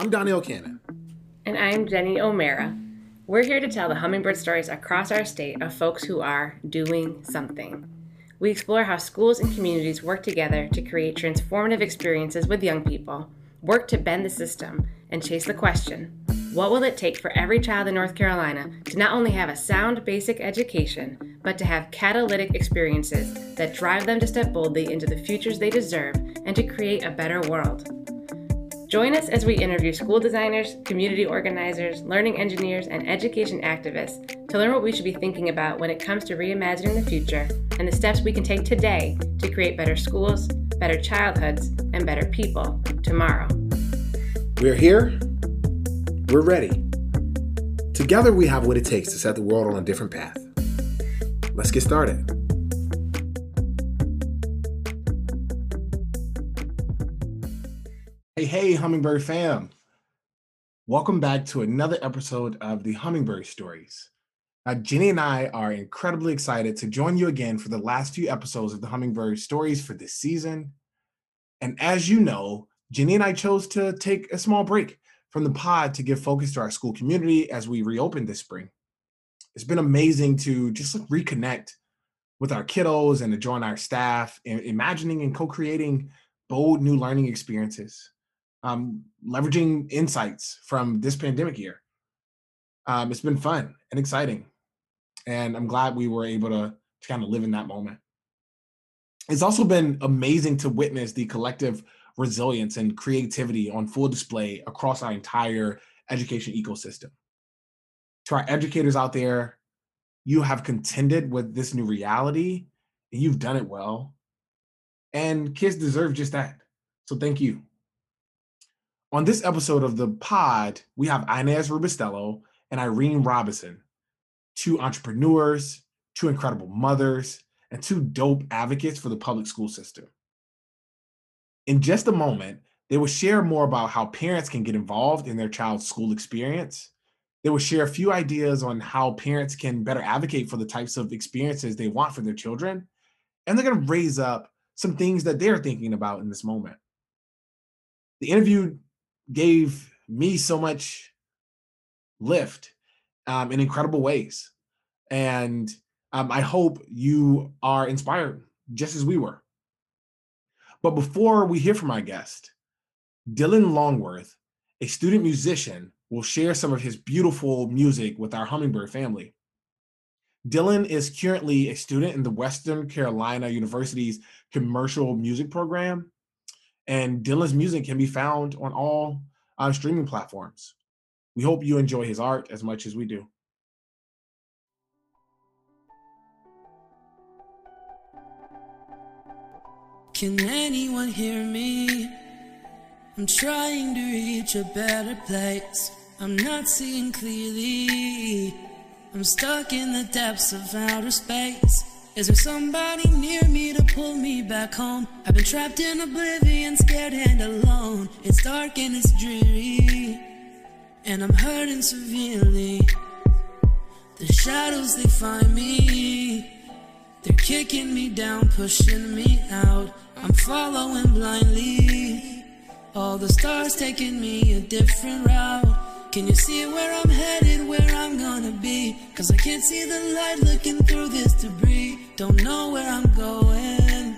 I'm Donnell Cannon. And I'm Jenny O'Mara. We're here to tell the hummingbird stories across our state of folks who are doing something. We explore how schools and communities work together to create transformative experiences with young people, work to bend the system, and chase the question what will it take for every child in North Carolina to not only have a sound basic education, but to have catalytic experiences that drive them to step boldly into the futures they deserve and to create a better world? Join us as we interview school designers, community organizers, learning engineers, and education activists to learn what we should be thinking about when it comes to reimagining the future and the steps we can take today to create better schools, better childhoods, and better people tomorrow. We're here we're ready. Together, we have what it takes to set the world on a different path. Let's get started. Hey, hey, Hummingbird fam. Welcome back to another episode of the Hummingbird Stories. Now, Jenny and I are incredibly excited to join you again for the last few episodes of the Hummingbird Stories for this season. And as you know, Jenny and I chose to take a small break from the pod to give focus to our school community as we reopen this spring. It's been amazing to just reconnect with our kiddos and to join our staff in imagining and co-creating bold new learning experiences, um, leveraging insights from this pandemic year. Um, it's been fun and exciting. And I'm glad we were able to, to kind of live in that moment. It's also been amazing to witness the collective resilience and creativity on full display across our entire education ecosystem. To our educators out there, you have contended with this new reality and you've done it well. And kids deserve just that. So thank you. On this episode of the pod, we have Inez Ribustello and Irese Robinson, two entrepreneurs, two incredible mothers, and two dope advocates for the public school system. In just a moment, they will share more about how parents can get involved in their child's school experience. They will share a few ideas on how parents can better advocate for the types of experiences they want for their children. And they're going to raise up some things that they're thinking about in this moment. The interview gave me so much lift um, in incredible ways. And um, I hope you are inspired just as we were. But before we hear from our guest, Dylan Longworth, a student musician, will share some of his beautiful music with our Hummingbird family. Dylan is currently a student in the Western Carolina University's commercial music program, and Dylan's music can be found on all uh, streaming platforms. We hope you enjoy his art as much as we do. Can anyone hear me? I'm trying to reach a better place. I'm not seeing clearly. I'm stuck in the depths of outer space. Is there somebody near me to pull me back home? I've been trapped in oblivion, scared and alone. It's dark and it's dreary, and I'm hurting severely. The shadows, they find me. They're kicking me down, pushing me out. I'm following blindly. All the stars taking me a different route. Can you see where I'm headed, where I'm gonna be? Cause I can't see the light looking through this debris. Don't know where I'm going.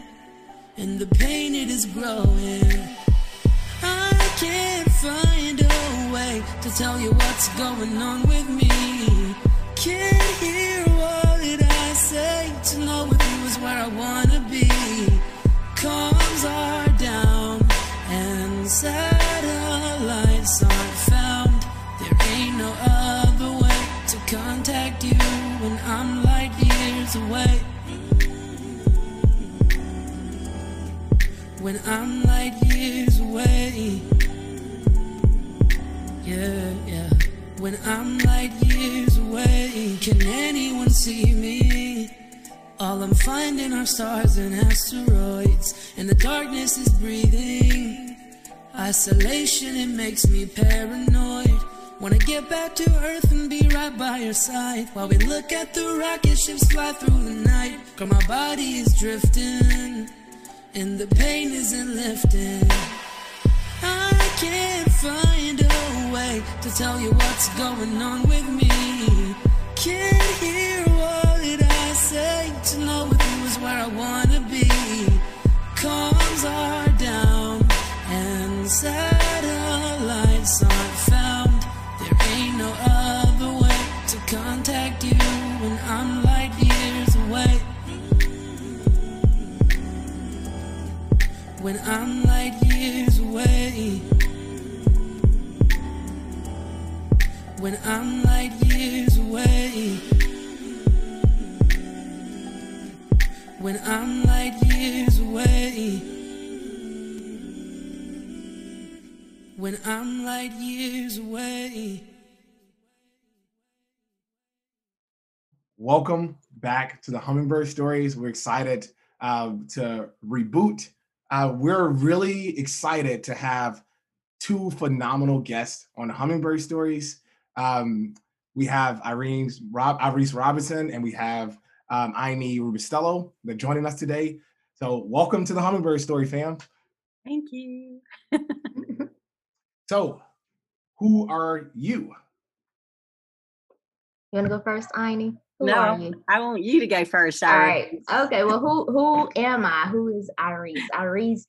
And the pain, it is growing. I can't find a way to tell you what's going on with me. Can't hear what I say to know with you is where I wanna be comms are down and satellites When I'm light years away. Yeah, yeah. When I'm light years away, can anyone see me? All I'm finding are stars and asteroids, and the darkness is breathing. Isolation, it makes me paranoid. Wanna get back to Earth and be right by your side While we look at the rocket ships fly through the night Cause my body is drifting And the pain isn't lifting. I can't find a way to tell you what's going on with me. Can't hear what I say. To know with you is where I wanna I'm light years away. Welcome back to the Hummingbird Stories. We're excited uh, to reboot. Uh, we're really excited to have two phenomenal guests on the Hummingbird Stories. Um, we have Irese Rob Irese Robinson and we have um, Aini Ribustello. They're joining us today. So welcome to the Hummingbird Story fam. Thank you. So who are you? You want to go first, Aini? Who no, are you? I want you to go first. All Irese. right. Okay. Well, who who am I? Who is Irese? Irese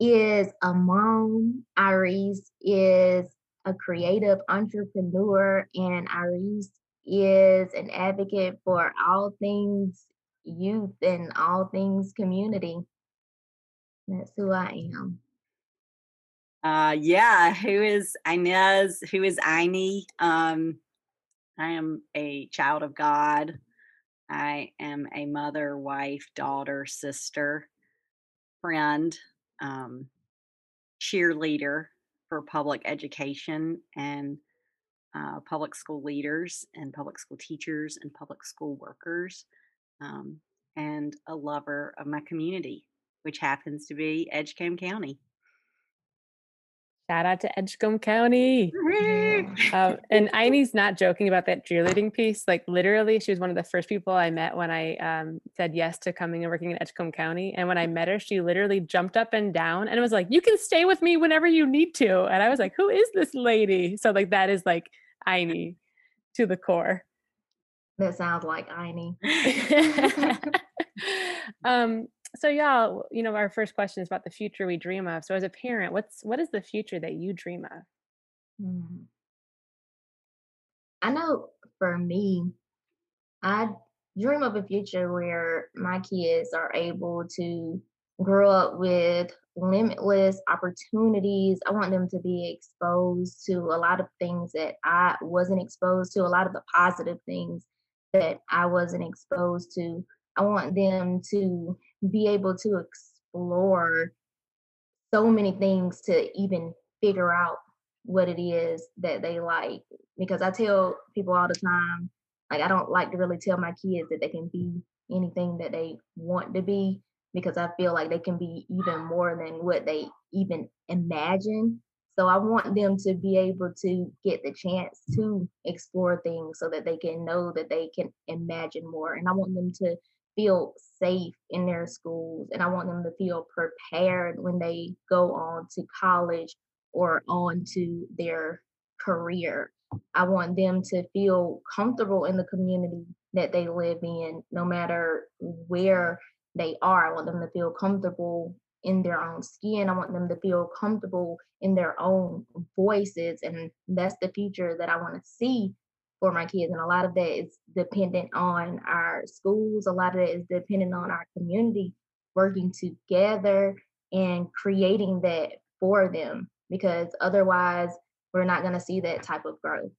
is a mom. Irese is a creative entrepreneur, and Irese is an advocate for all things youth and all things community. That's who I am. Uh, yeah. Who is Inez? Who is Aini? Um, I am a child of God. I am a mother, wife, daughter, sister, friend, um, cheerleader for public education and uh, public school leaders and public school teachers and public school workers, um, and a lover of my community, which happens to be Edgecombe County. Shout out to Edgecombe County. Um, and Aini's not joking about that cheerleading piece. Like literally, she was one of the first people I met when I um, said yes to coming and working in Edgecombe County. And when I met her, she literally jumped up and down and was like, "You can stay with me whenever you need to." And I was like, "Who is this lady?" So like that is like Aini to the core. That sounds like Aini. um, so y'all, you know, our first question is about the future we dream of. So as a parent, what's what is the future that you dream of? Mhm. I know for me, I dream of a future where my kids are able to grow up with limitless opportunities. I want them to be exposed to a lot of things that I wasn't exposed to, a lot of the positive things that I wasn't exposed to. I want them to be able to explore so many things to even figure out what it is that they like. Because I tell people all the time, like I don't like to really tell my kids that they can be anything that they want to be because I feel like they can be even more than what they even imagine. So I want them to be able to get the chance to explore things so that they can know that they can imagine more. And I want them to feel safe in their schools and I want them to feel prepared when they go on to college or on to their career. I want them to feel comfortable in the community that they live in, no matter where they are. I want them to feel comfortable in their own skin. I want them to feel comfortable in their own voices. And that's the future that I want to see for my kids. And a lot of that is dependent on our schools, a lot of that is dependent on our community working together and creating that for them because otherwise we're not going to see that type of growth.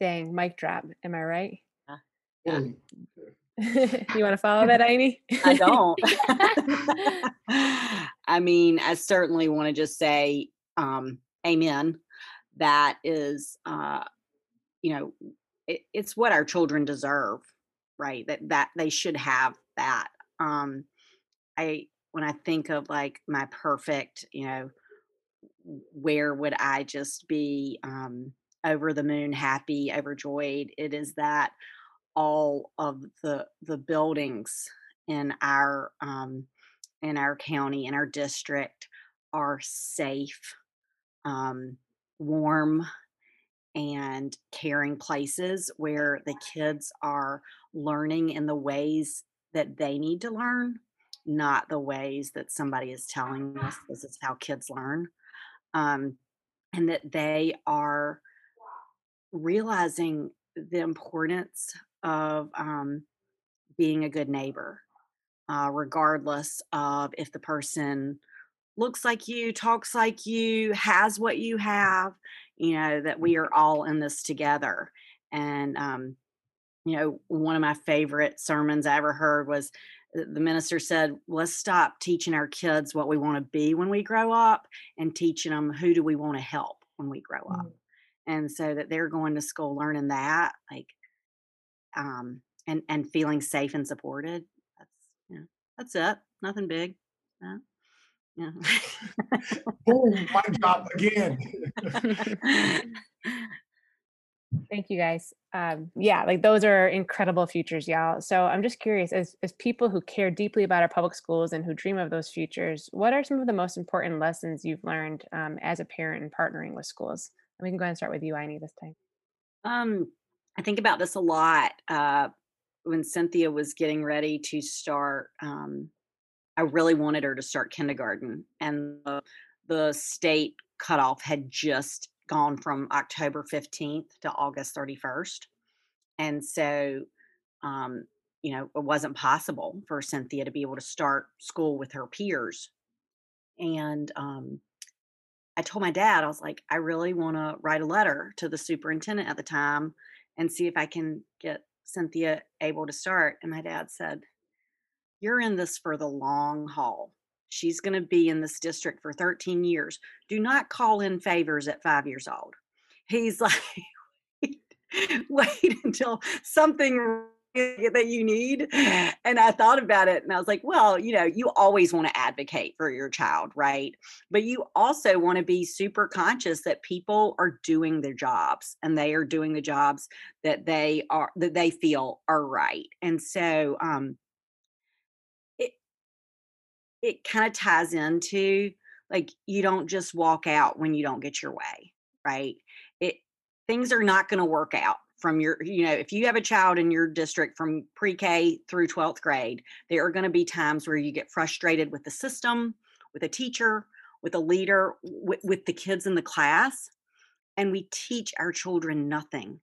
Dang, mic drop. Am I right? Yeah. You want to follow that, Amy? I don't. I mean, I certainly want to just say um, amen. That is, uh, you know, it, it's what our children deserve, right? That that they should have that. Um, I when I think of like my perfect, you know, where would I just be um, over the moon, happy, overjoyed? It is that all of the the buildings in our um, in our county in our district are safe um, warm and caring places where the kids are learning in the ways that they need to learn, not the ways that somebody is telling us this is how kids learn. Um, and that they are realizing the importance of um, being a good neighbor, uh, regardless of if the person looks like you, talks like you, has what you have, you know, that we are all in this together. And, um, you know, one of my favorite sermons I ever heard was uh, the minister said, let's stop teaching our kids what we want to be when we grow up and teaching them who do we want to help when we grow up. Mm. And so that they're going to school learning that, like, um, and and feeling safe and supported. That's yeah, that's it. Nothing big. Yeah. Yeah. Boom, mic drop again. Thank you guys. Um, yeah, like those are incredible futures, y'all. So I'm just curious, as as people who care deeply about our public schools and who dream of those futures, what are some of the most important lessons you've learned um, as a parent and partnering with schools? And we can go ahead and start with you, Aini, this time. um, I think about this a lot. Uh, when Cynthia was getting ready to start, um, I really wanted her to start kindergarten, and the, the state cutoff had just gone from October 15th to August 31st. And so, um, you know, it wasn't possible for Cynthia to be able to start school with her peers. And um, I told my dad, I was like, I really want to write a letter to the superintendent at the time and see if I can get Cynthia able to start. And my dad said, You're in this for the long haul. She's going to be in this district for 13 years. Do not call in favors at five years old. He's like, wait until something that you need. And I thought about it and I was like, well, you know, you always want to advocate for your child, right? But you also want to be super conscious that people are doing their jobs and they are doing the jobs that they are that they feel are right. And so um it kind of ties into like you don't just walk out when you don't get your way, right? It things are not going to work out from your you know if you have a child in your district from pre-k through 12th grade there are going to be times where you get frustrated with the system with a teacher with a leader with, with the kids in the class and we teach our children nothing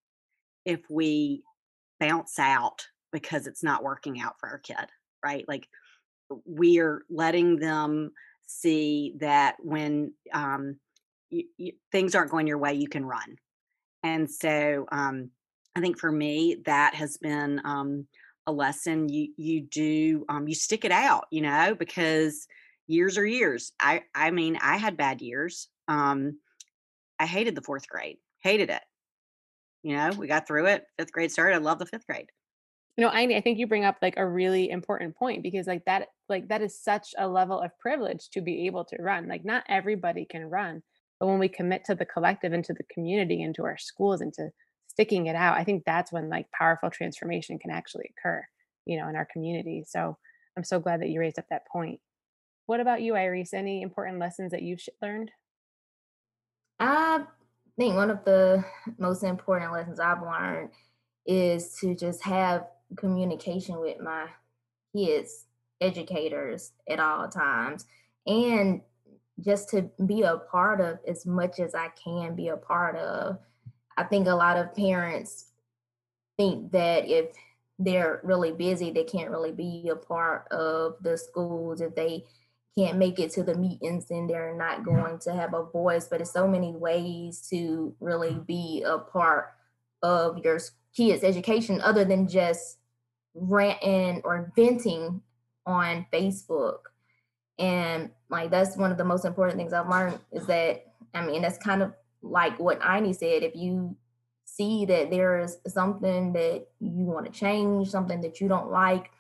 if we bounce out because it's not working out for our kid right like we're letting them see that when um, you, you, things aren't going your way you can run and so um, I think for me that has been um, a lesson. You you do um, you stick it out, you know, because years are years. I I mean I had bad years. Um, I hated the fourth grade, hated it. You know, we got through it. Fifth grade started. I love the fifth grade. You know, I I think you bring up like a really important point because like that like that is such a level of privilege to be able to run. Like not everybody can run, but when we commit to the collective and to the community and to our schools and to sticking it out, I think that's when like powerful transformation can actually occur, you know, in our community. So I'm so glad that you raised up that point. What about you, Irese? Any important lessons that you've learned? I think one of the most important lessons I've learned is to just have communication with my kids, educators at all times, and just to be a part of as much as I can be a part of. I think a lot of parents think that if they're really busy, they can't really be a part of the schools. If they can't make it to the meetings, then they're not going to have a voice. But it's so many ways to really be a part of your kids' education other than just ranting or venting on Facebook. And like that's one of the most important things I've learned is that I mean that's kind of like what Aini said, if you see that there is something that you want to change, something that you don't like,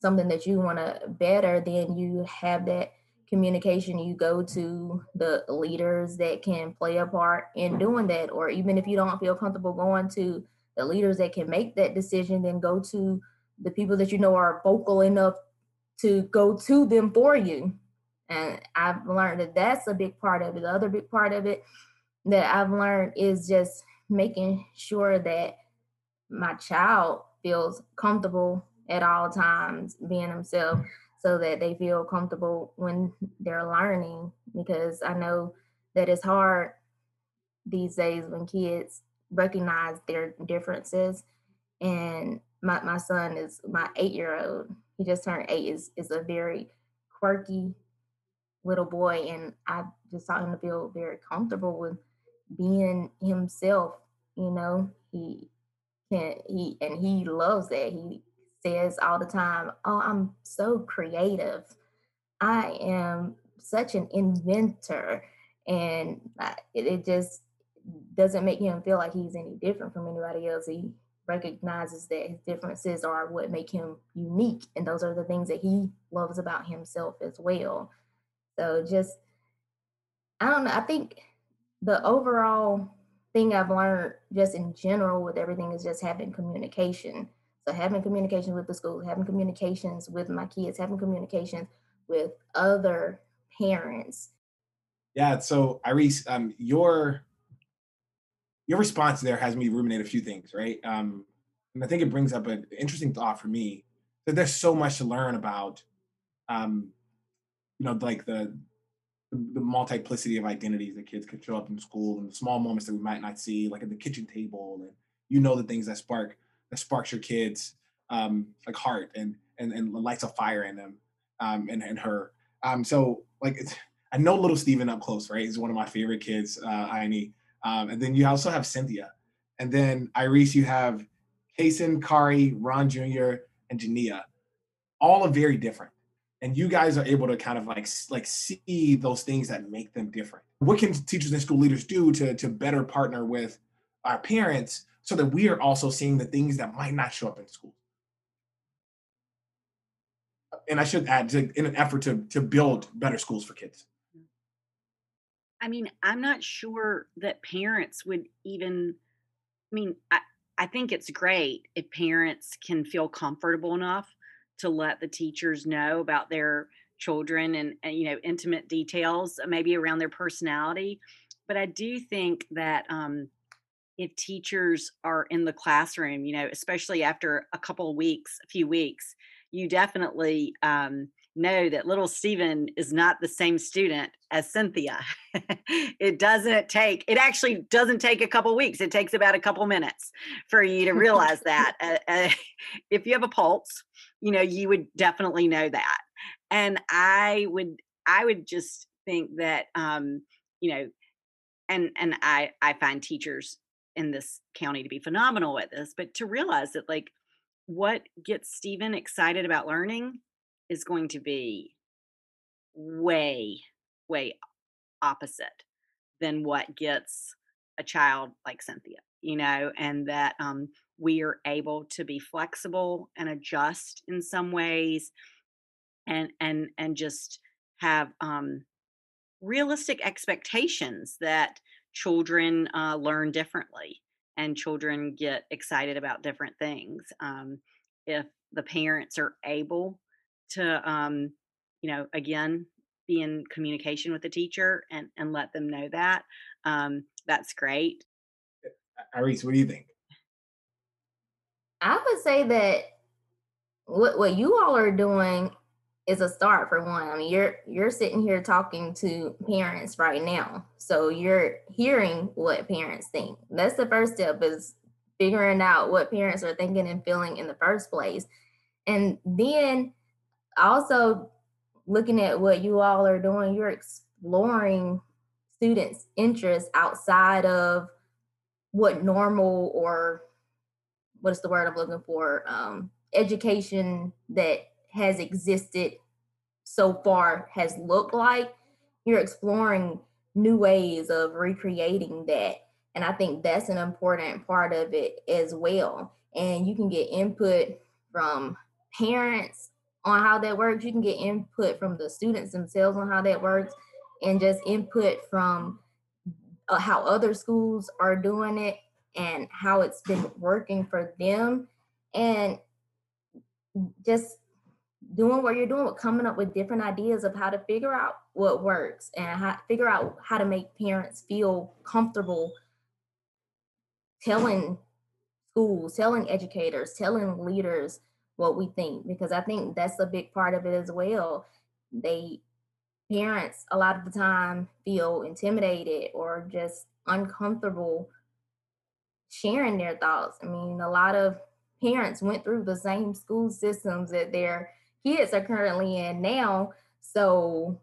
something that you want to better, then you have that communication. You go to the leaders that can play a part in doing that. Or even if you don't feel comfortable going to the leaders that can make that decision, then go to the people that you know are vocal enough to go to them for you. And I've learned that that's a big part of it. The other big part of it that I've learned is just making sure that my child feels comfortable at all times being himself so that they feel comfortable when they're learning because I know that it's hard these days when kids recognize their differences. And my, my son is my eight year old he just turned eight is is a very quirky little boy and I just taught him to feel very comfortable with being himself you know? He can he and he loves that. He says all the time oh i'm so creative. I am such an inventor. And it, it just doesn't make him feel like he's any different from anybody else he recognizes that his differences are what make him unique and those are the things that he loves about himself as well so just i don't know i think the overall thing I've learned just in general with everything is just having communication. So having communication with the school, having communications with my kids, having communications with other parents. Yeah. So Irese, um, your your response there has me ruminate a few things, right? Um, and I think it brings up an interesting thought for me that there's so much to learn about, um, you know, like the the, multiplicity of identities that kids can show up in school and the small moments that we might not see, like at the kitchen table, and you know the things that spark that sparks your kids um, like heart and and and lights a fire in them um, and and her. Um, so like it's, I know little Steven up close, right? He's one of my favorite kids, uh, Ione. Um, and then you also have Cynthia, and then Irese, you have Kason, Kari, Ron Jr., and Jania. All are very different and you guys are able to kind of like like see those things that make them different what can teachers and school leaders do to to better partner with our parents so that we are also seeing the things that might not show up in school and i should add to, in an effort to to build better schools for kids i mean i'm not sure that parents would even i mean i i think it's great if parents can feel comfortable enough to let the teachers know about their children and, and, you know intimate details uh, maybe around their personality. But i do think that um, if teachers are in the classroom you know especially after a couple of weeks a few weeks you definitely um, know that little Stephen is not the same student as Cynthia. it doesn't take, it actually doesn't take a couple weeks. It takes about a couple minutes for you to realize that. Uh, uh, if you have a pulse, you know, you would definitely know that. And I would, I would just think that, um, you know, and, and I, I find teachers in this county to be phenomenal at this, but to realize that like what gets Stephen excited about learning is going to be way, way opposite than what gets a child like Cynthia, you know, and that um, we are able to be flexible and adjust in some ways and and and just have um, realistic expectations that children uh, learn differently and children get excited about different things um, if the parents are able to um, you know again be in communication with the teacher and and let them know that um, that's great. Irese, what do you think? I would say that what what you all are doing is a start for one i mean you're you're sitting here talking to parents right now so you're hearing what parents think. That's the first step is figuring out what parents are thinking and feeling in the first place. And then also looking at what you all are doing, you're exploring students' interests outside of what normal or what's the word I'm looking for? Um, education that has existed so far has looked like. You're exploring new ways of recreating that. And I think that's an important part of it as well. And you can get input from parents, on how that works. You can get input from the students themselves on how that works and just input from uh, how other schools are doing it and how it's been working for them and just doing what you're doing, coming up with different ideas of how to figure out what works and how figure out how to make parents feel comfortable telling schools, telling educators, telling leaders what we think because I think that's a big part of it as well. They parents a lot of the time feel intimidated or just uncomfortable sharing their thoughts. I mean, a lot of parents went through the same school systems that their kids are currently in now. So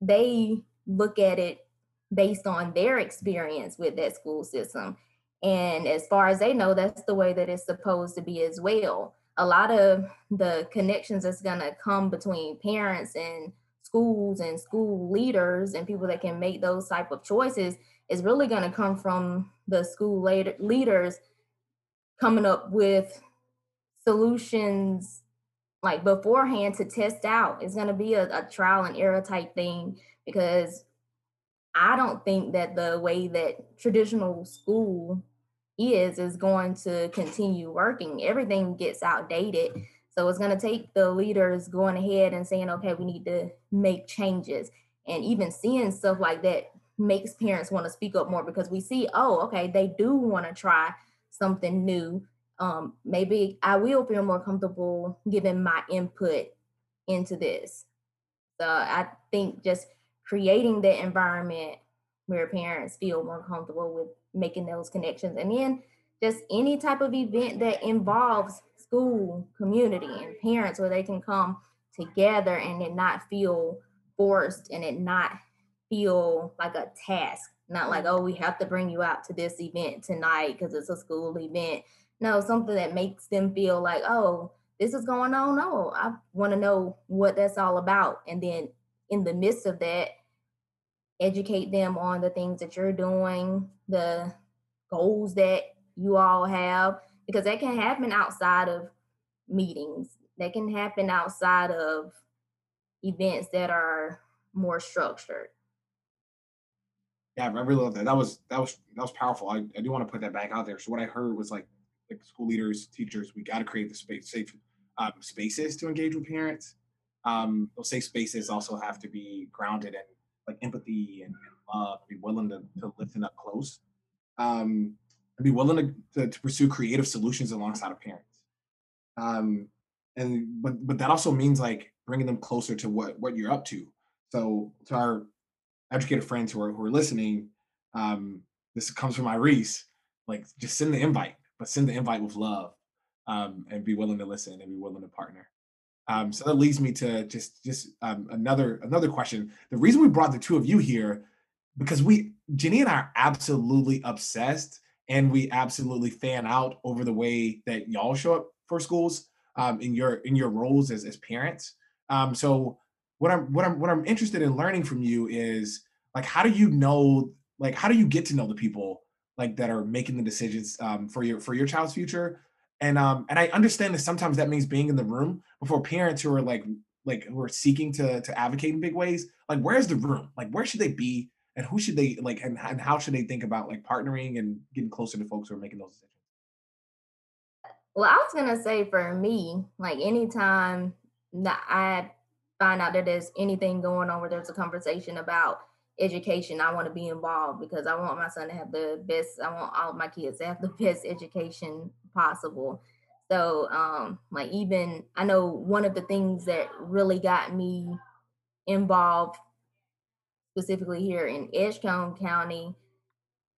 they look at it based on their experience with that school system. And as far as they know, that's the way that it's supposed to be as well. A lot of the connections that's going to come between parents and schools and school leaders and people that can make those type of choices is really going to come from the school leaders coming up with solutions like beforehand to test out. It's going to be a, a trial and error type thing because I don't think that the way that traditional school is is going to continue working. Everything gets outdated. So it's going to take the leaders going ahead and saying, okay, we need to make changes. And even seeing stuff like that makes parents want to speak up more because we see, oh, okay, they do want to try something new. Um, maybe I will feel more comfortable giving my input into this. So I think just creating that environment where parents feel more comfortable with making those connections. And then just any type of event that involves school, community, and parents where they can come together and it not feel forced and it not feel like a task. Not like, oh, we have to bring you out to this event tonight because it's a school event. No, something that makes them feel like, oh, this is going on. Oh, I want to know what that's all about. And then in the midst of that, educate them on the things that you're doing, the goals that you all have, because that can happen outside of meetings. That can happen outside of events that are more structured. Yeah, I really love that. That was that was that was powerful. I, I do want to put that back out there. So what I heard was like like school leaders, teachers, we got to create the space safe um, spaces to engage with parents. Um, those safe spaces also have to be grounded in like empathy and, and love, be willing to, to listen up close, um, and be willing to, to, to pursue creative solutions alongside of parents. Um, and but but that also means like bringing them closer to what what you're up to. So to our educated friends who are who are listening, um, this comes from Irese. Like just send the invite, but send the invite with love, um, and be willing to listen and be willing to partner. Um, so that leads me to just just um, another another question. The reason we brought the two of you here because we Jenny and I are absolutely obsessed and we absolutely fan out over the way that y'all show up for schools um, in your in your roles as as parents. Um, so what I'm what I'm what I'm interested in learning from you is like how do you know like how do you get to know the people like that are making the decisions um, for your for your child's future and um and I understand that sometimes that means being in the room before parents who are like like who are seeking to to advocate in big ways. Like where's the room? Like where should they be? And who should they like and, and how should they think about like partnering and getting closer to folks who are making those decisions? Well, I was gonna say for me, like anytime that I find out that there's anything going on where there's a conversation about education, I want to be involved because I want my son to have the best, I want all my kids to have the best education possible. So, um, like even I know one of the things that really got me involved, specifically here in Edgecombe County,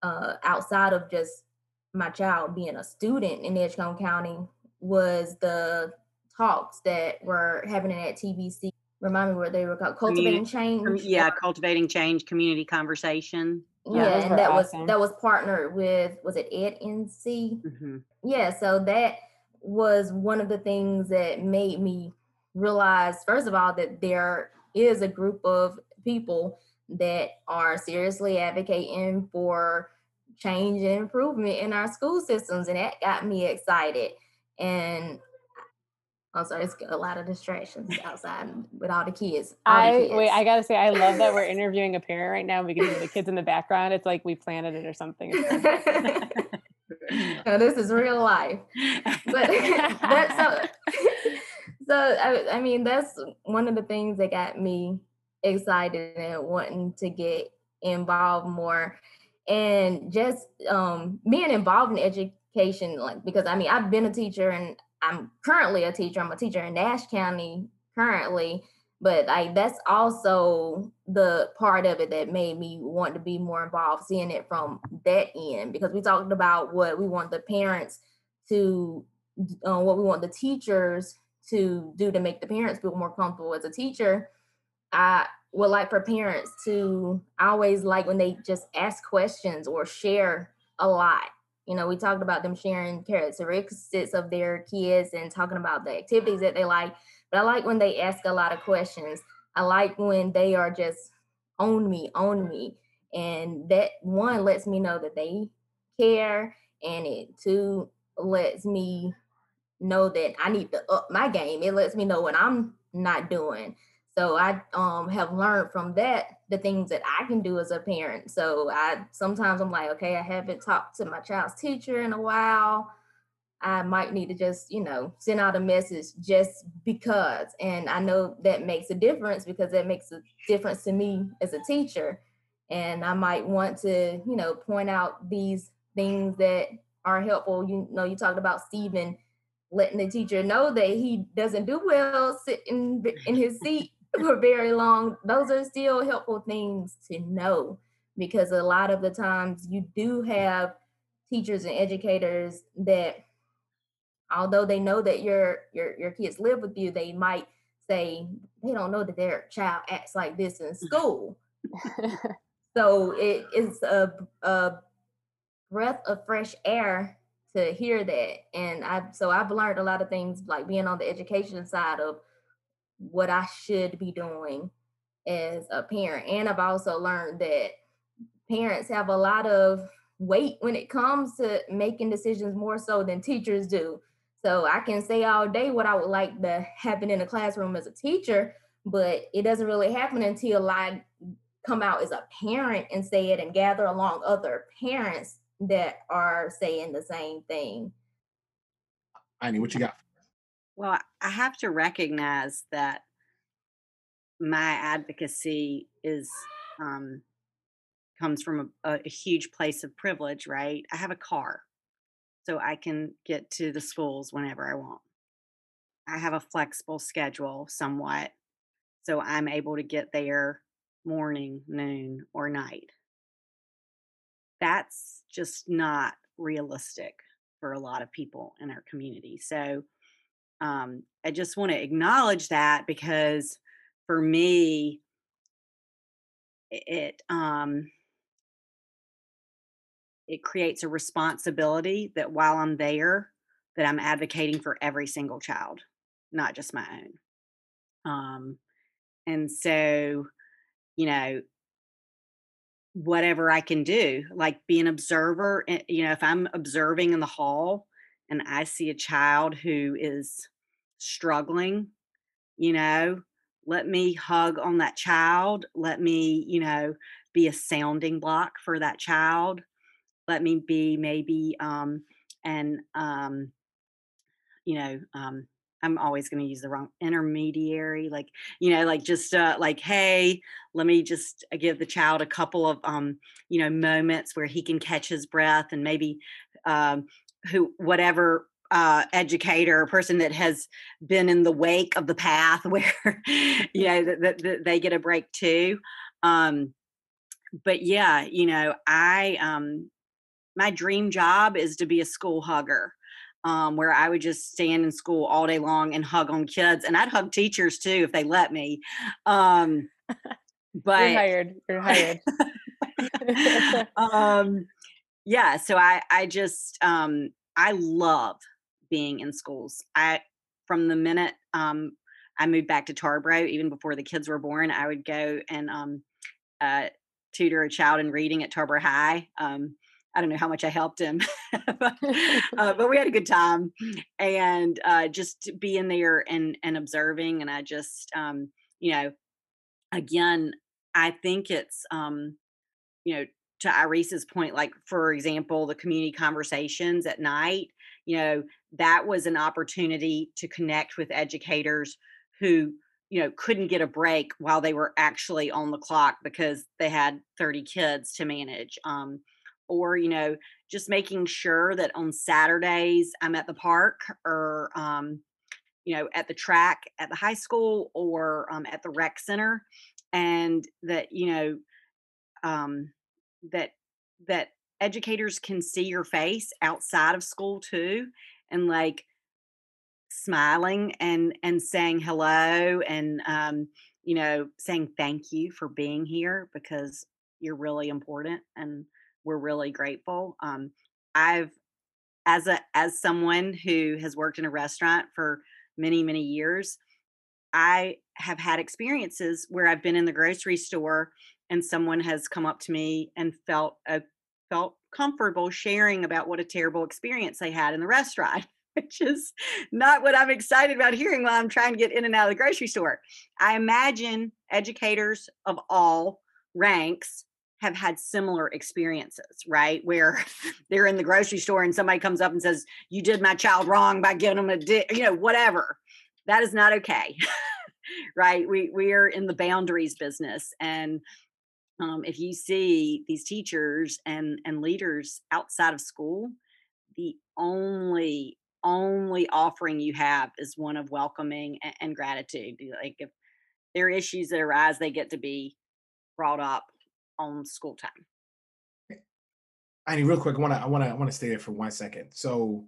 uh, outside of just my child being a student in Edgecombe County, was the talks that were happening at TBC. Remind me what they were called. Cultivating change. Yeah, cultivating change, community conversation. Yeah, yeah and that awesome. was that was partnered with was it EdNC? Mm-hmm. Yeah, so that was one of the things that made me realize, first of all, that there is a group of people that are seriously advocating for change and improvement in our school systems, and that got me excited. And I'm sorry, it's a lot of distractions outside with all the kids. All I the kids. wait, I gotta say, I love that we're interviewing a parent right now. We can hear the kids in the background. It's like we planted it or something. no, this is real life. But that's so so I, I mean that's one of the things that got me excited and wanting to get involved more and just um being involved in education like because i mean i've been a teacher and i'm currently a teacher i'm a teacher in nash county currently but like that's also the part of it that made me want to be more involved seeing it from that end because we talked about what we want the parents to uh, what we want the teachers to do to make the parents feel more comfortable. As a teacher i would like for parents to I always like when they just ask questions or share a lot you know we talked about them sharing characteristics of their kids and talking about the activities that they like but I like when they ask a lot of questions. I like when they are just own me, own me. And that one lets me know that they care. And it two lets me know that I need to up my game. It lets me know what I'm not doing. So I um have learned from that the things that I can do as a parent. So I sometimes I'm like, okay, I haven't talked to my child's teacher in a while. I might need to just, you know, send out a message just because. And I know that makes a difference because that makes a difference to me as a teacher. And I might want to, you know, point out these things that are helpful. You know, you talked about Stephen letting the teacher know that he doesn't do well sitting in his seat for very long. Those are still helpful things to know because a lot of the times you do have teachers and educators that although they know that your your your kids live with you, they might say they don't know that their child acts like this in school. so it is a, a breath of fresh air to hear that. And I so I've learned a lot of things like being on the education side of what I should be doing as a parent. And I've also learned that parents have a lot of weight when it comes to making decisions more so than teachers do. So I can say all day what I would like to happen in the classroom as a teacher, but it doesn't really happen until I come out as a parent and say it and gather along other parents that are saying the same thing. Annie, what you got? Well, I have to recognize that my advocacy is um, comes from a, a huge place of privilege, right? I have a car so I can get to the schools whenever I want. I have a flexible schedule somewhat, so I'm able to get there morning, noon, or night. That's just not realistic for a lot of people in our community. So um, I just want to acknowledge that because for me, it um, it creates a responsibility that while I'm there, that I'm advocating for every single child, not just my own. Um, and so, you know, whatever I can do, like be an observer, eh, you know, if I'm observing in the hall and I see a child who is struggling, you know, let me hug on that child. Let me, you know, be a sounding block for that child let me be maybe um, and um, you know um, i'm always going to use the wrong intermediary like you know like just uh, like hey let me just uh, give the child a couple of um, you know moments where he can catch his breath and maybe um, who whatever uh, educator or person that has been in the wake of the path where you know that, that, they get a break too um, but yeah you know i um my dream job is to be a school hugger. Um, where I would just stand in school all day long and hug on kids, and I'd hug teachers too if they let me. Um, but you're hired. You're hired. um, yeah. So I, I just, um, I love being in schools. I, from the minute um, I moved back to Tarboro, even before the kids were born, I would go and um, uh, tutor a child in reading at Tarboro High. Um, I don't know how much I helped him, but, uh, but, we had a good time and uh, just being there and and observing. And I just, um, you know, again, I think it's, um, you know, to Irese's point, like for example, the community conversations at night. you know, that was an opportunity to connect with educators who, you know, couldn't get a break while they were actually on the clock because they had 30 kids to manage. Um, or, you know, just making sure that on Saturdays I'm at the park or, um, you know, at the track at the high school or um, at the rec center, and that you know um, that that educators can see your face outside of school too, and like smiling and and saying hello and um, you know saying thank you for being here because you're really important and we're really grateful. Um, I've as a as someone who has worked in a restaurant for many, many years, I have had experiences where I've been in the grocery store and someone has come up to me and felt a, felt comfortable sharing about what a terrible experience they had in the restaurant, which is not what I'm excited about hearing while I'm trying to get in and out of the grocery store. I imagine educators of all ranks have had similar experiences, right? Where they're in the grocery store and somebody comes up and says, "You did my child wrong by giving them a, you know, whatever." That is not okay, right? We we are in the boundaries business, and um, if you see these teachers and and leaders outside of school, the only only offering you have is one of welcoming and, and gratitude. Like if there are issues that arise, they get to be brought up on school time. I need real quick. I want to I want to I want to stay there for one second. So,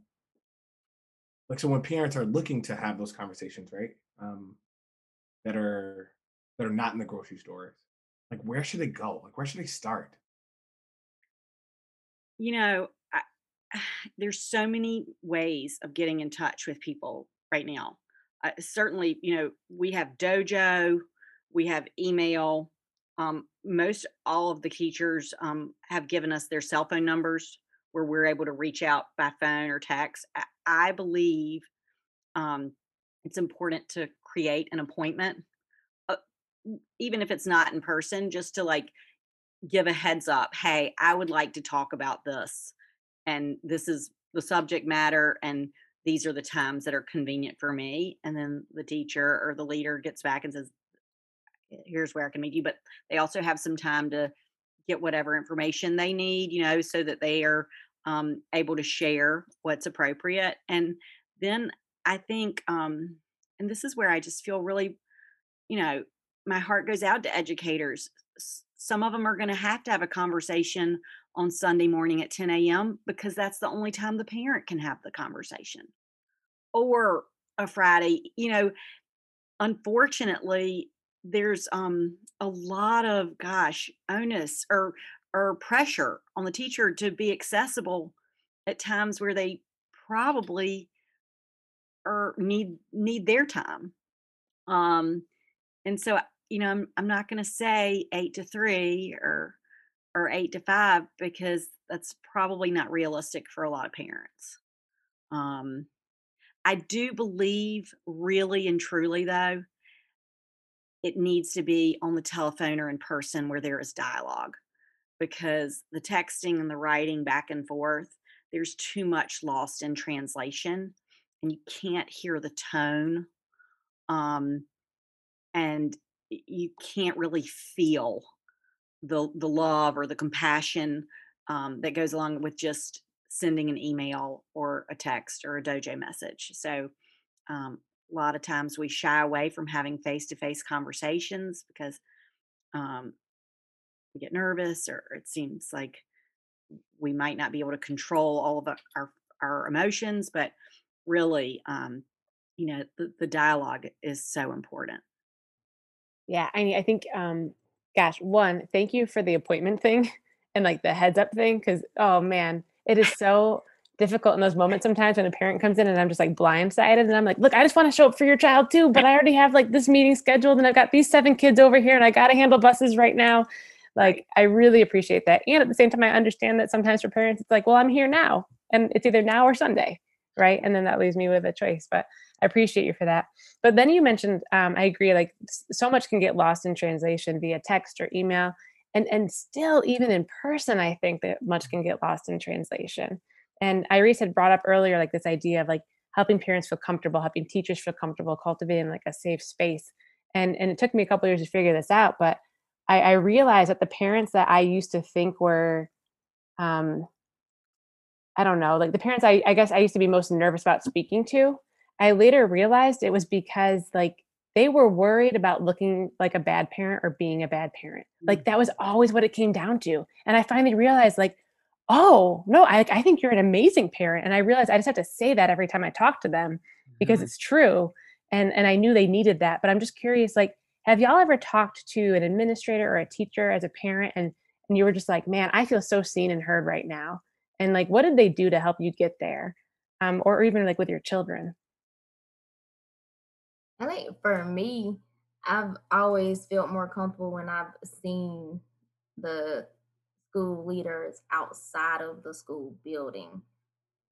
like, so when parents are looking to have those conversations, right? Um, that are that are not in the grocery stores, like, where should they go? Like, where should they start? You know, I, there's so many ways of getting in touch with people right now. Uh, certainly, you know, we have dojo, we have email, um, most all of the teachers um, have given us their cell phone numbers where we're able to reach out by phone or text. I, I believe um, it's important to create an appointment, even if it's not in person, just to like give a heads up. Hey, I would like to talk about this, and this is the subject matter, and these are the times that are convenient for me. And then the teacher or the leader gets back and says, here's where I can meet you. But they also have some time to get whatever information they need, you know, so that they are um, able to share what's appropriate. And then I think, um, and this is where I just feel really, you know, my heart goes out to educators. Some of them are going to have to have a conversation on Sunday morning at 10 a.m. because that's the only time the parent can have the conversation. Or a Friday, you know, unfortunately, there's um a lot of gosh onus or or pressure on the teacher to be accessible at times where they probably or need need their time um and so you know i'm, I'm not going to say 8 to 3 or or 8 to 5 because that's probably not realistic for a lot of parents. Um i do believe really and truly though it needs to be on the telephone or in person where there is dialogue because the texting and the writing back and forth there's too much lost in translation and you can't hear the tone um, and you can't really feel the the love or the compassion um, that goes along with just sending an email or a text or a dojo message. So um, a lot of times we shy away from having face to face conversations because um, we get nervous or it seems like we might not be able to control all of our our emotions but really um, you know the, the dialogue is so important yeah i mean i think um gosh one thank you for the appointment thing and like the heads up thing because oh man it is so difficult in those moments sometimes when a parent comes in and I'm just like blindsided and I'm like, look, I just want to show up for your child too, but I already have like this meeting scheduled and I've got these seven kids over here and I got to handle buses right now. Like, I really appreciate that. And at the same time, I understand that sometimes for parents, it's like, well, I'm here now and it's either now or Sunday. Right. And then that leaves me with a choice. But I appreciate you for that. But then you mentioned, um, I agree, like so much can get lost in translation via text or email. And, and still, even in person, I think that much can get lost in translation And Irese had brought up earlier, like this idea of like helping parents feel comfortable, helping teachers feel comfortable, cultivating like a safe space. And and it took me a couple years to figure this out, but I, I realized that the parents that I used to think were, um, I don't know, like the parents I, I guess I used to be most nervous about speaking to, I later realized it was because like they were worried about looking like a bad parent or being a bad parent. Like that was always what it came down to. And I finally realized like, oh no, I, I think you're an amazing parent. And I realized I just have to say that every time I talk to them because Mhm. it's true. And and I knew they needed that. But I'm just curious, like, have y'all ever talked to an administrator or a teacher as a parent and and you were just like, man, I feel so seen and heard right now. And like, what did they do to help you get there? Um, or even like with your children? I think for me, I've always felt more comfortable when I've seen the school leaders outside of the school building.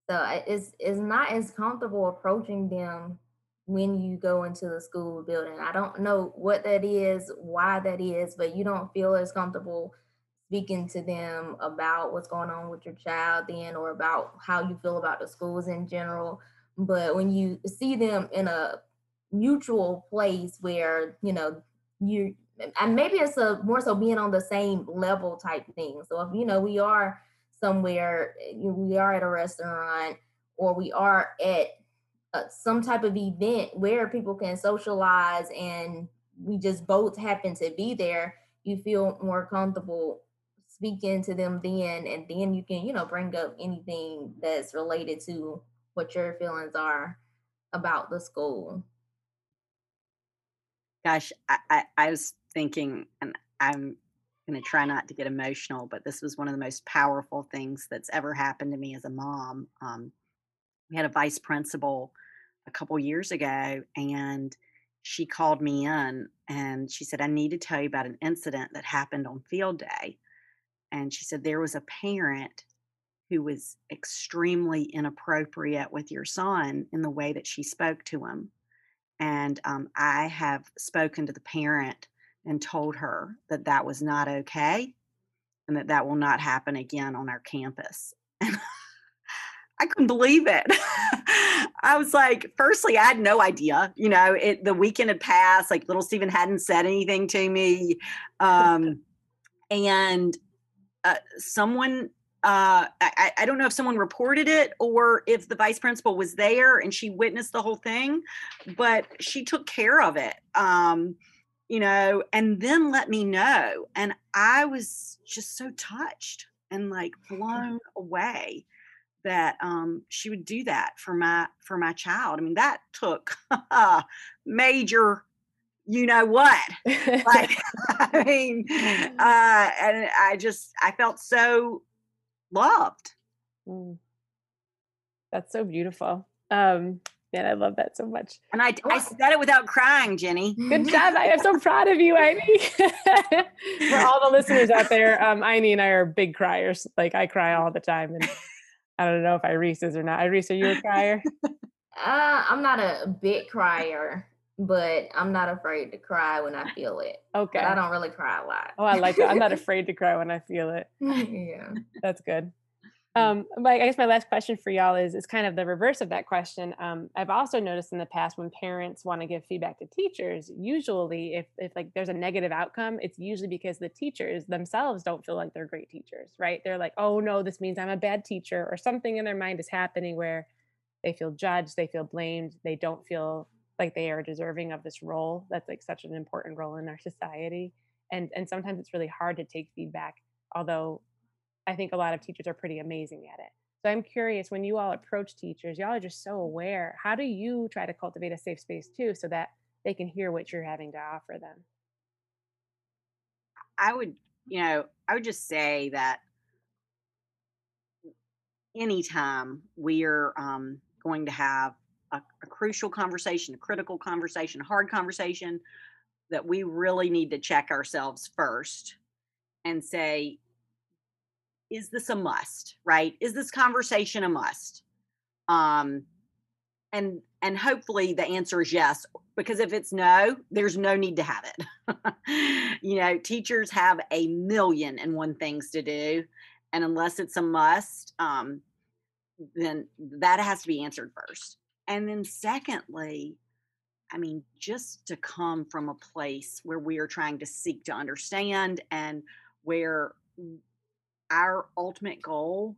So it's it's not as comfortable approaching them when you go into the school building. I don't know what that is, why that is, but you don't feel as comfortable speaking to them about what's going on with your child then or about how you feel about the schools in general. But when you see them in a mutual place where, you know, you and maybe it's a more so being on the same level type thing. So if you know we are somewhere, we are at a restaurant or we are at uh, some type of event where people can socialize and we just both happen to be there, you feel more comfortable speaking to them then and then you can, you know, bring up anything that's related to what your feelings are about the school. Gosh, I, I, I was thinking, and I'm going to try not to get emotional, but this was one of the most powerful things that's ever happened to me as a mom. Um, we had a vice principal a couple years ago, and she called me in and she said, I need to tell you about an incident that happened on field day. And she said, There was a parent who was extremely inappropriate with your son in the way that she spoke to him. And um, I have spoken to the parent and told her that that was not okay and that that will not happen again on our campus. And I couldn't believe it. I was like, firstly, I had no idea. You know, it the weekend had passed. Like little Stephen hadn't said anything to me, um, and uh, someone. Uh, I, I don't know if someone reported it or if the vice principal was there and she witnessed the whole thing, but she took care of it. Um, you know, and then let me know. And I was just so touched and like blown away that um, she would do that for my for my child. I mean, that took major, you know what? Like, I mean, uh, and I just I felt so loved. Mm. That's so beautiful. Um, man, I love that so much. And I, I said it without crying, Jenny. Good job. I am so proud of you, Inez. For all the listeners out there, um, Inez and I are big criers. Like I cry all the time. And I don't know if Irese is or not. Irese, are you a crier? Uh, I'm not a big crier, but I'm not afraid to cry when I feel it. Okay. But I don't really cry a lot. Oh, I like that. I'm not afraid to cry when I feel it. yeah. That's good. Um, but I guess my last question for y'all is is kind of the reverse of that question. Um, I've also noticed in the past when parents want to give feedback to teachers, usually if if like there's a negative outcome, it's usually because the teachers themselves don't feel like they're great teachers, right? They're like, oh no, this means I'm a bad teacher, or something in their mind is happening where they feel judged, they feel blamed, they don't feel like they are deserving of this role that's like such an important role in our society. And and sometimes it's really hard to take feedback, although I think a lot of teachers are pretty amazing at it. So I'm curious when you all approach teachers, y'all are just so aware. How do you try to cultivate a safe space too so that they can hear what you're having to offer them? I would, you know, I would just say that anytime we are um, going to have a, a crucial conversation, a critical conversation, a hard conversation, that we really need to check ourselves first and say, is this a must? Right? Is this conversation a must? Um and and hopefully the answer is yes because if it's no there's no need to have it. You know teachers have a million and one things to do and unless it's a must um then that has to be answered first. And then secondly, I mean, just to come from a place where we are trying to seek to understand and where our ultimate goal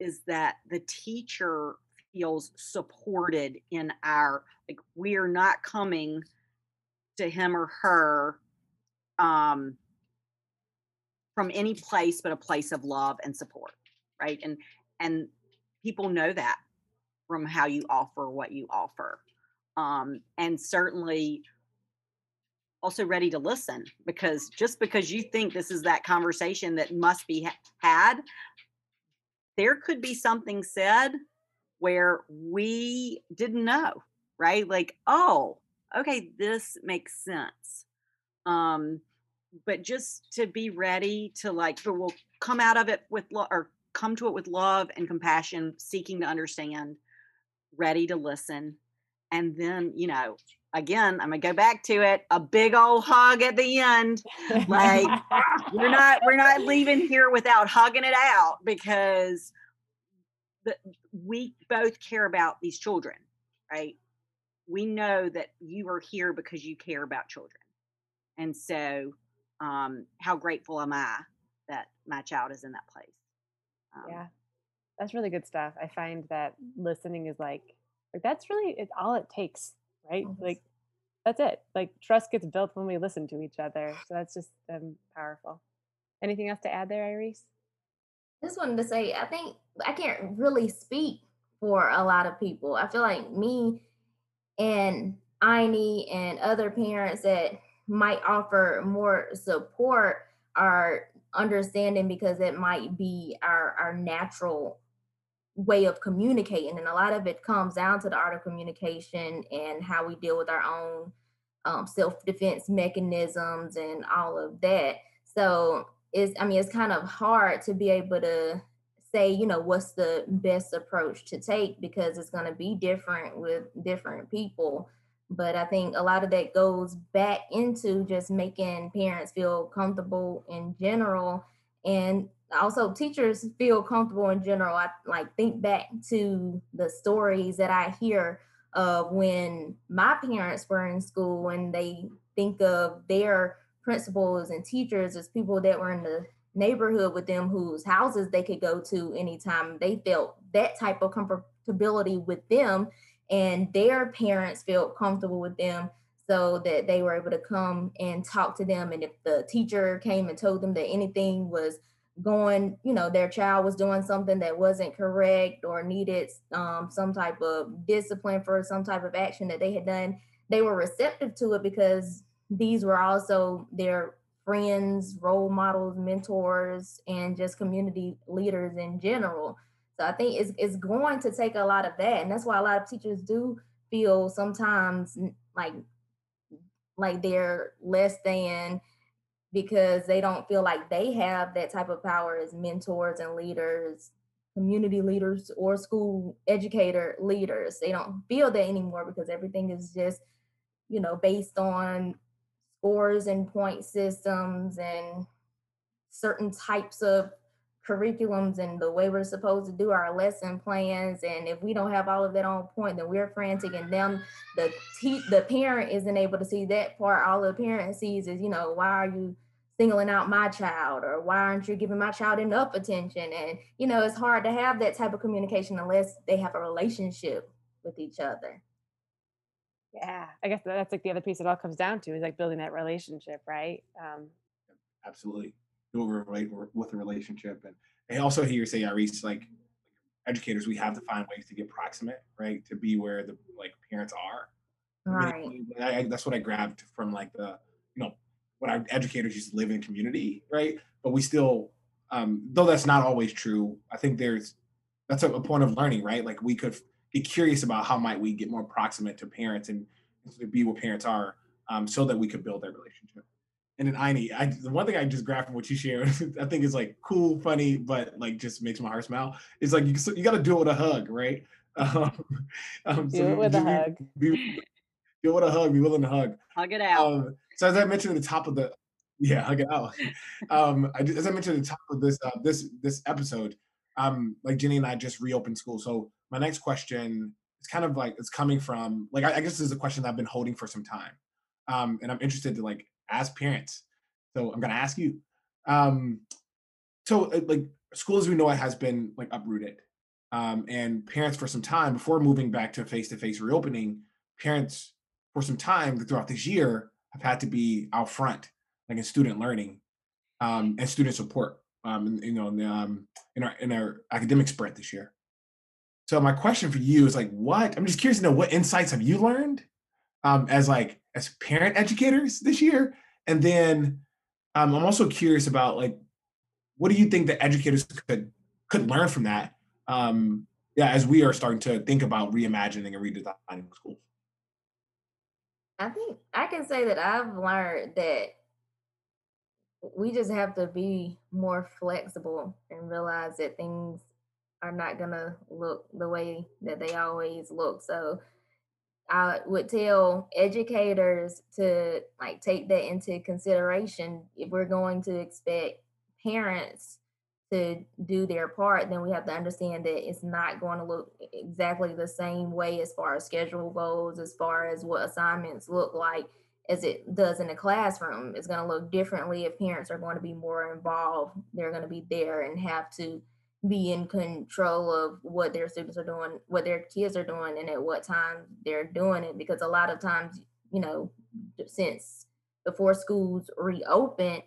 is that the teacher feels supported in our like we are not coming to him or her um from any place but a place of love and support right? And and people know that from how you offer what you offer um and certainly also ready to listen because just because you think this is that conversation that must be ha- had there could be something said where we didn't know right? Like oh okay this makes sense. Um but just to be ready to like but we'll come out of it with love or come to it with love and compassion seeking to understand ready to listen and then you know again i'm gonna go back to it a big old hug at the end like we're not we're not leaving here without hugging it out because the, we both care about these children right? We know that you are here because you care about children and so um how grateful am i that my child is in that place? Um, yeah that's really good stuff i find that listening is like like that's really it's all it takes right? Like that's it like trust gets built when we listen to each other so that's just um, powerful. Anything else to add there Irese? Just wanted to say, I think I can't really speak for a lot of people. I feel like me and Inez and other parents that might offer more support are understanding because it might be our our natural way of communicating and a lot of it comes down to the art of communication and how we deal with our own um, self-defense mechanisms and all of that. So it's i mean it's kind of hard to be able to say you know what's the best approach to take because it's going to be different with different people. But i think a lot of that goes back into just making parents feel comfortable in general and also teachers feel comfortable in general. I like think back to the stories that i hear of when my parents were in school and they think of their principals and teachers as people that were in the neighborhood with them whose houses they could go to anytime. They felt that type of comfortability with them and their parents felt comfortable with them so that they were able to come and talk to them. And if the teacher came and told them that anything was going you know their child was doing something that wasn't correct or needed um, some type of discipline for some type of action that they had done they were receptive to it because these were also their friends role models mentors and just community leaders in general. So i think it's, it's going to take a lot of that and that's why a lot of teachers do feel sometimes like like they're less than because they don't feel like they have that type of power as mentors and leaders, community leaders, or school educator leaders. They don't feel that anymore because everything is just, you know, based on scores and point systems and certain types of curriculums and the way we're supposed to do our lesson plans and if we don't have all of that on point then we're frantic and them the te- the parent isn't able to see that part. All the parent sees is you know why are you singling out my child or why aren't you giving my child enough attention? And you know it's hard to have that type of communication unless they have a relationship with each other. Yeah i guess that's like the other piece it all comes down to is like building that relationship right? Um absolutely it relate with a relationship and I also hear you say Irese like educators we have to find ways to get proximate right to be where the like parents are. Right. I, I, that's what I grabbed from like the you know what our educators used to live in community right? But we still um though that's not always true I think there's that's a, a point of learning right? Like we could get curious about how might we get more proximate to parents and be where parents are um, so that we could build that relationship and then Inez, I the one thing I just grabbed from what you shared, I think is like cool, funny, but like just makes my heart smile. It's like you you got to do it with a hug, right? Um, um, do it with a hug. Be, do it with a hug. Be willing to hug. Hug it out. Um, so as I mentioned at the top of the, yeah, hug it out. um, I, as I mentioned at the top of this uh, this this episode, um, like Jenny and I just reopened school. So my next question is kind of like it's coming from like I, I guess this is a question that I've been holding for some time, um, and I'm interested to like ask parents. So I'm gonna ask you. Um, so uh, like school as we know it has been like uprooted, um, and parents for some time before moving back to face-to-face reopening, parents for some time throughout this year have had to be out front, like in student learning um, and student support um, you know, in, the, um, in our in our academic sprint this year. So my question for you is like, what? I'm just curious to know what insights have you learned um, as like as parent educators this year, and then um, I'm also curious about like, what do you think that educators could could learn from that? Um, yeah, as we are starting to think about reimagining and redesigning schools. I think I can say that I've learned that we just have to be more flexible and realize that things are not gonna look the way that they always look. So I would tell educators to like take that into consideration if we're going to expect parents to do their part, then we have to understand that it's not going to look exactly the same way as far as schedule goes, as far as what assignments look like as it does in the classroom. It's going to look differently if parents are going to be more involved. They're going to be there and have to be in control of what their students are doing, what their kids are doing, and at what time they're doing it. Because a lot of times, you know, since before schools reopen,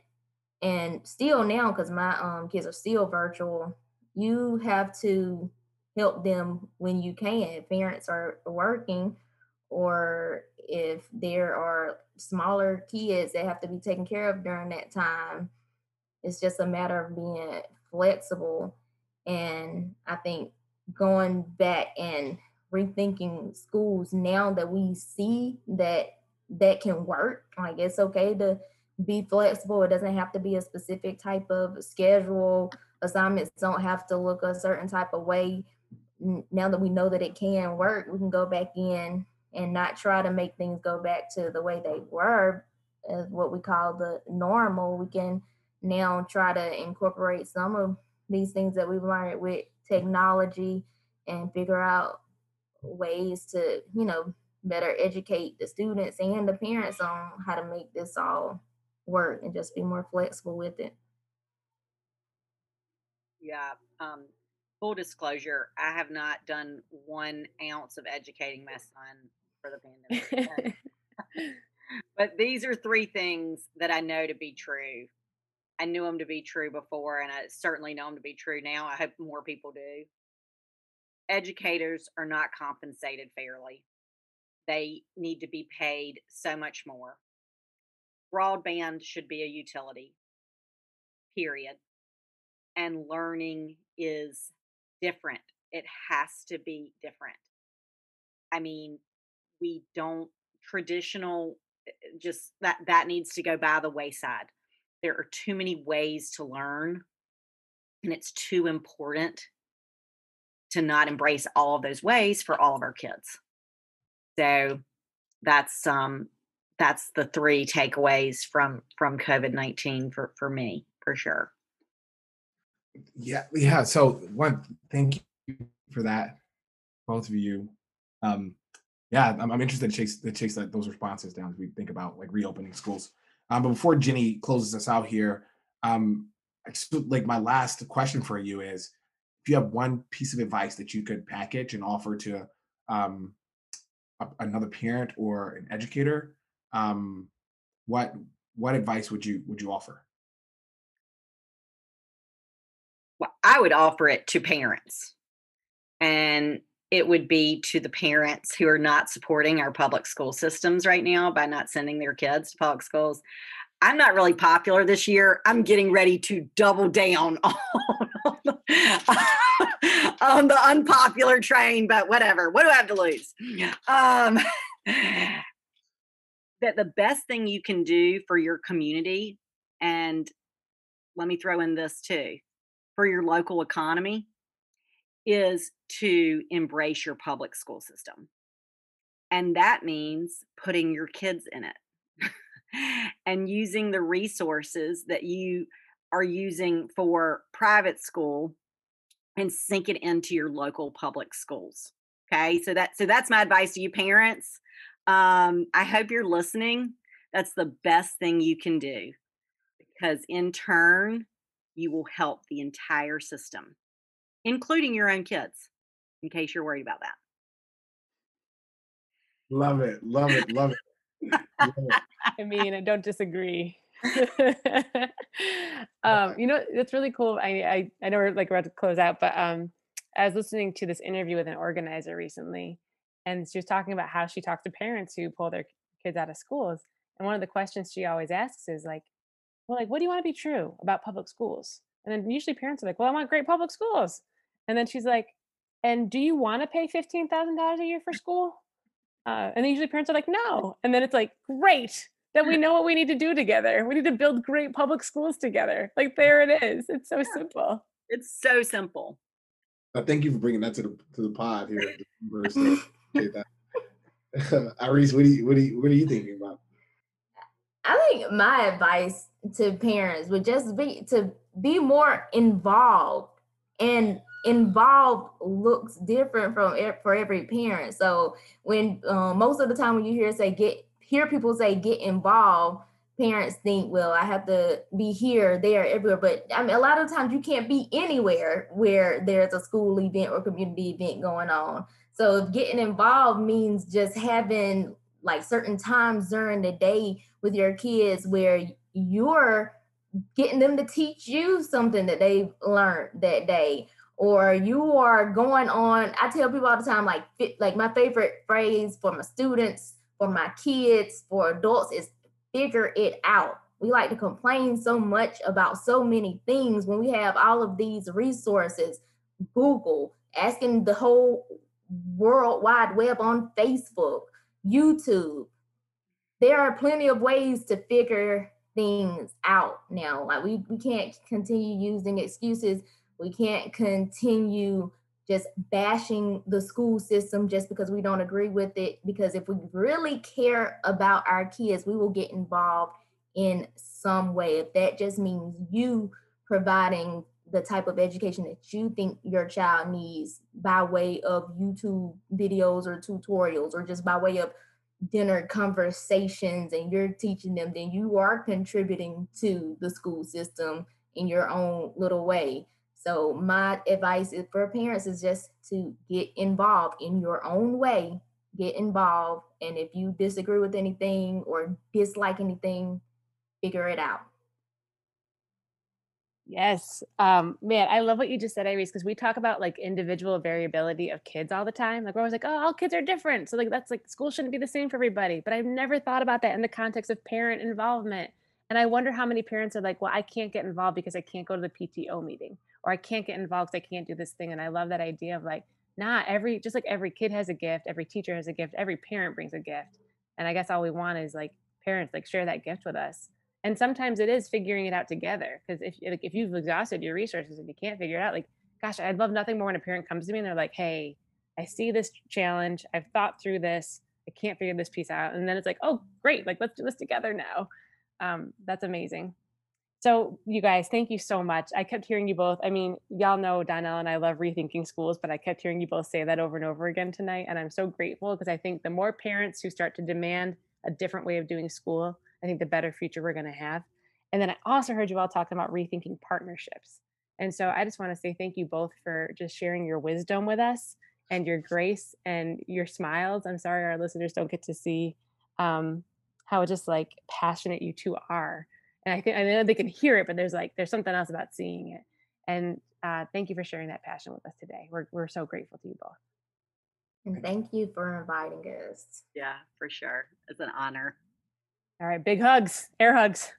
and still now, because my um, kids are still virtual, you have to help them when you can. Parents are working, or if there are smaller kids that have to be taken care of during that time. It's just a matter of being flexible. And I think going back and rethinking schools now that we see that that can work, like it's okay to be flexible. It doesn't have to be a specific type of schedule. Assignments don't have to look a certain type of way. Now that we know that it can work, we can go back in and not try to make things go back to the way they were what we call the normal we can now try to incorporate some of these things that we've learned with technology and figure out ways to you know better educate the students and the parents on how to make this all work and just be more flexible with it yeah um, full disclosure i have not done one ounce of educating my son for the pandemic. but these are three things that I know to be true. I knew them to be true before, and I certainly know them to be true now. I hope more people do. Educators are not compensated fairly, they need to be paid so much more. Broadband should be a utility, period. And learning is different. It has to be different. I mean, we don't traditional eh, eh, just that that needs to go by the wayside there are too many ways to learn and it's too important to not embrace all of those ways for all of our kids. So that's um that's the three takeaways from from covid-19 for for me for sure. Yeah yeah so one thank you for that both of you. Um yeah, I'm, I'm interested to chase to chase that, those responses down as we think about like reopening schools. Um, but before Jenny closes us out here, um, like my last question for you is, if you have one piece of advice that you could package and offer to um, a, another parent or an educator, um, what what advice would you would you offer? Well, I would offer it to parents, and it would be to the parents who are not supporting our public school systems right now by not sending their kids to public schools. I'm not really popular this year. I'm getting ready to double down on, on the unpopular train, but whatever. What do I have to lose? Um, that the best thing you can do for your community, and let me throw in this too, for your local economy is to embrace your public school system. And that means putting your kids in it and using the resources that you are using for private school and sink it into your local public schools. Okay, so that so that's my advice to you parents. Um, I hope you're listening. That's the best thing you can do because in turn, you will help the entire system, including your own kids, in case you're worried about that. Love it, love it, love it. Love it. I mean, I don't disagree. um, you know, it's really cool. I, I I know we're like about to close out, but um, I was listening to this interview with an organizer recently, and she was talking about how she talks to parents who pull their kids out of schools. And one of the questions she always asks is like, "Well, like, what do you want to be true about public schools?" And then usually parents are like, "Well, I want great public schools." And then she's like, "And do you want to pay fifteen thousand dollars a year for school?" Uh, and usually parents are like, "No." And then it's like, "Great." Then we know what we need to do together. We need to build great public schools together. Like there it is. It's so simple. It's so simple. Uh, thank you for bringing that to the to the pod here. at the University. Appreciate that. Irese, what do you what do you what are you thinking about? I think my advice to parents would just be to be more involved and involved looks different from for every parent. So when uh, most of the time when you hear say get hear people say get involved, parents think, well, I have to be here, there, everywhere. But I mean, a lot of times you can't be anywhere where there's a school event or community event going on. So getting involved means just having like certain times during the day with your kids where you're getting them to teach you something that they've learned that day or you are going on i tell people all the time like like my favorite phrase for my students for my kids for adults is figure it out we like to complain so much about so many things when we have all of these resources google asking the whole world wide web on facebook youtube there are plenty of ways to figure things out now. Like we, we can't continue using excuses. We can't continue just bashing the school system just because we don't agree with it. Because if we really care about our kids, we will get involved in some way. If that just means you providing the type of education that you think your child needs by way of YouTube videos or tutorials, or just by way of dinner conversations and you're teaching them, then you are contributing to the school system in your own little way. So my advice for parents is just to get involved in your own way. Get involved, and if you disagree with anything or dislike anything, figure it out. Yes. Um, man, I love what you just said, Irese, because we talk about like individual variability of kids all the time. Like we're always like, oh, all kids are different. So like that's like school shouldn't be the same for everybody. But I've never thought about that in the context of parent involvement. And I wonder how many parents are like, well, I can't get involved because I can't go to the PTO meeting, or I can't get involved because I can't do this thing. And I love that idea of like, nah, every just like every kid has a gift, every teacher has a gift, every parent brings a gift. And I guess all we want is like parents like share that gift with us and sometimes it is figuring it out together because if like, if you've exhausted your resources and you can't figure it out like gosh i'd love nothing more when a parent comes to me and they're like hey i see this challenge i've thought through this i can't figure this piece out and then it's like oh great like let's do this together now um, that's amazing so you guys thank you so much i kept hearing you both i mean y'all know donnell and i love rethinking schools but i kept hearing you both say that over and over again tonight and i'm so grateful because i think the more parents who start to demand a different way of doing school I think the better future we're going to have. And then I also heard you all talking about rethinking partnerships. And so I just want to say thank you both for just sharing your wisdom with us and your grace and your smiles. I'm sorry our listeners don't get to see um, how just like passionate you two are. And I think I know they can hear it, but there's like there's something else about seeing it. And uh, thank you for sharing that passion with us today. We're we're so grateful to you both. And thank you for inviting us. Yeah, for sure. It's an honor. All right, big hugs, air hugs.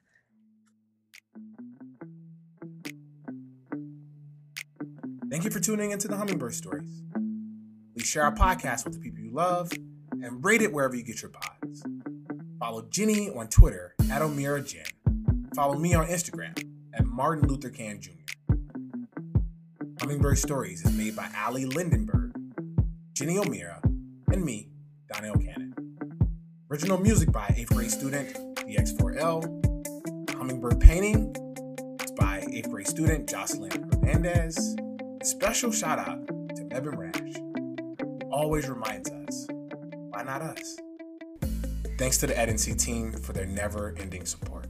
Thank you for tuning into the Hummingbird Stories. Please share our podcast with the people you love and rate it wherever you get your pods. Follow Jenny on Twitter at Omira Jen. Follow me on Instagram at Martin Luther King Jr. Hummingbird Stories is made by Ali Lindenberg, Jenny O'Meara, and me, Donnell Cannon. Original music by 8th grade student DX4L. Hummingbird Painting is by 8th grade student Jocelyn Hernandez. Special shout out to Mebane Rash. Always reminds us, why not us? Thanks to the EdNC team for their never ending support.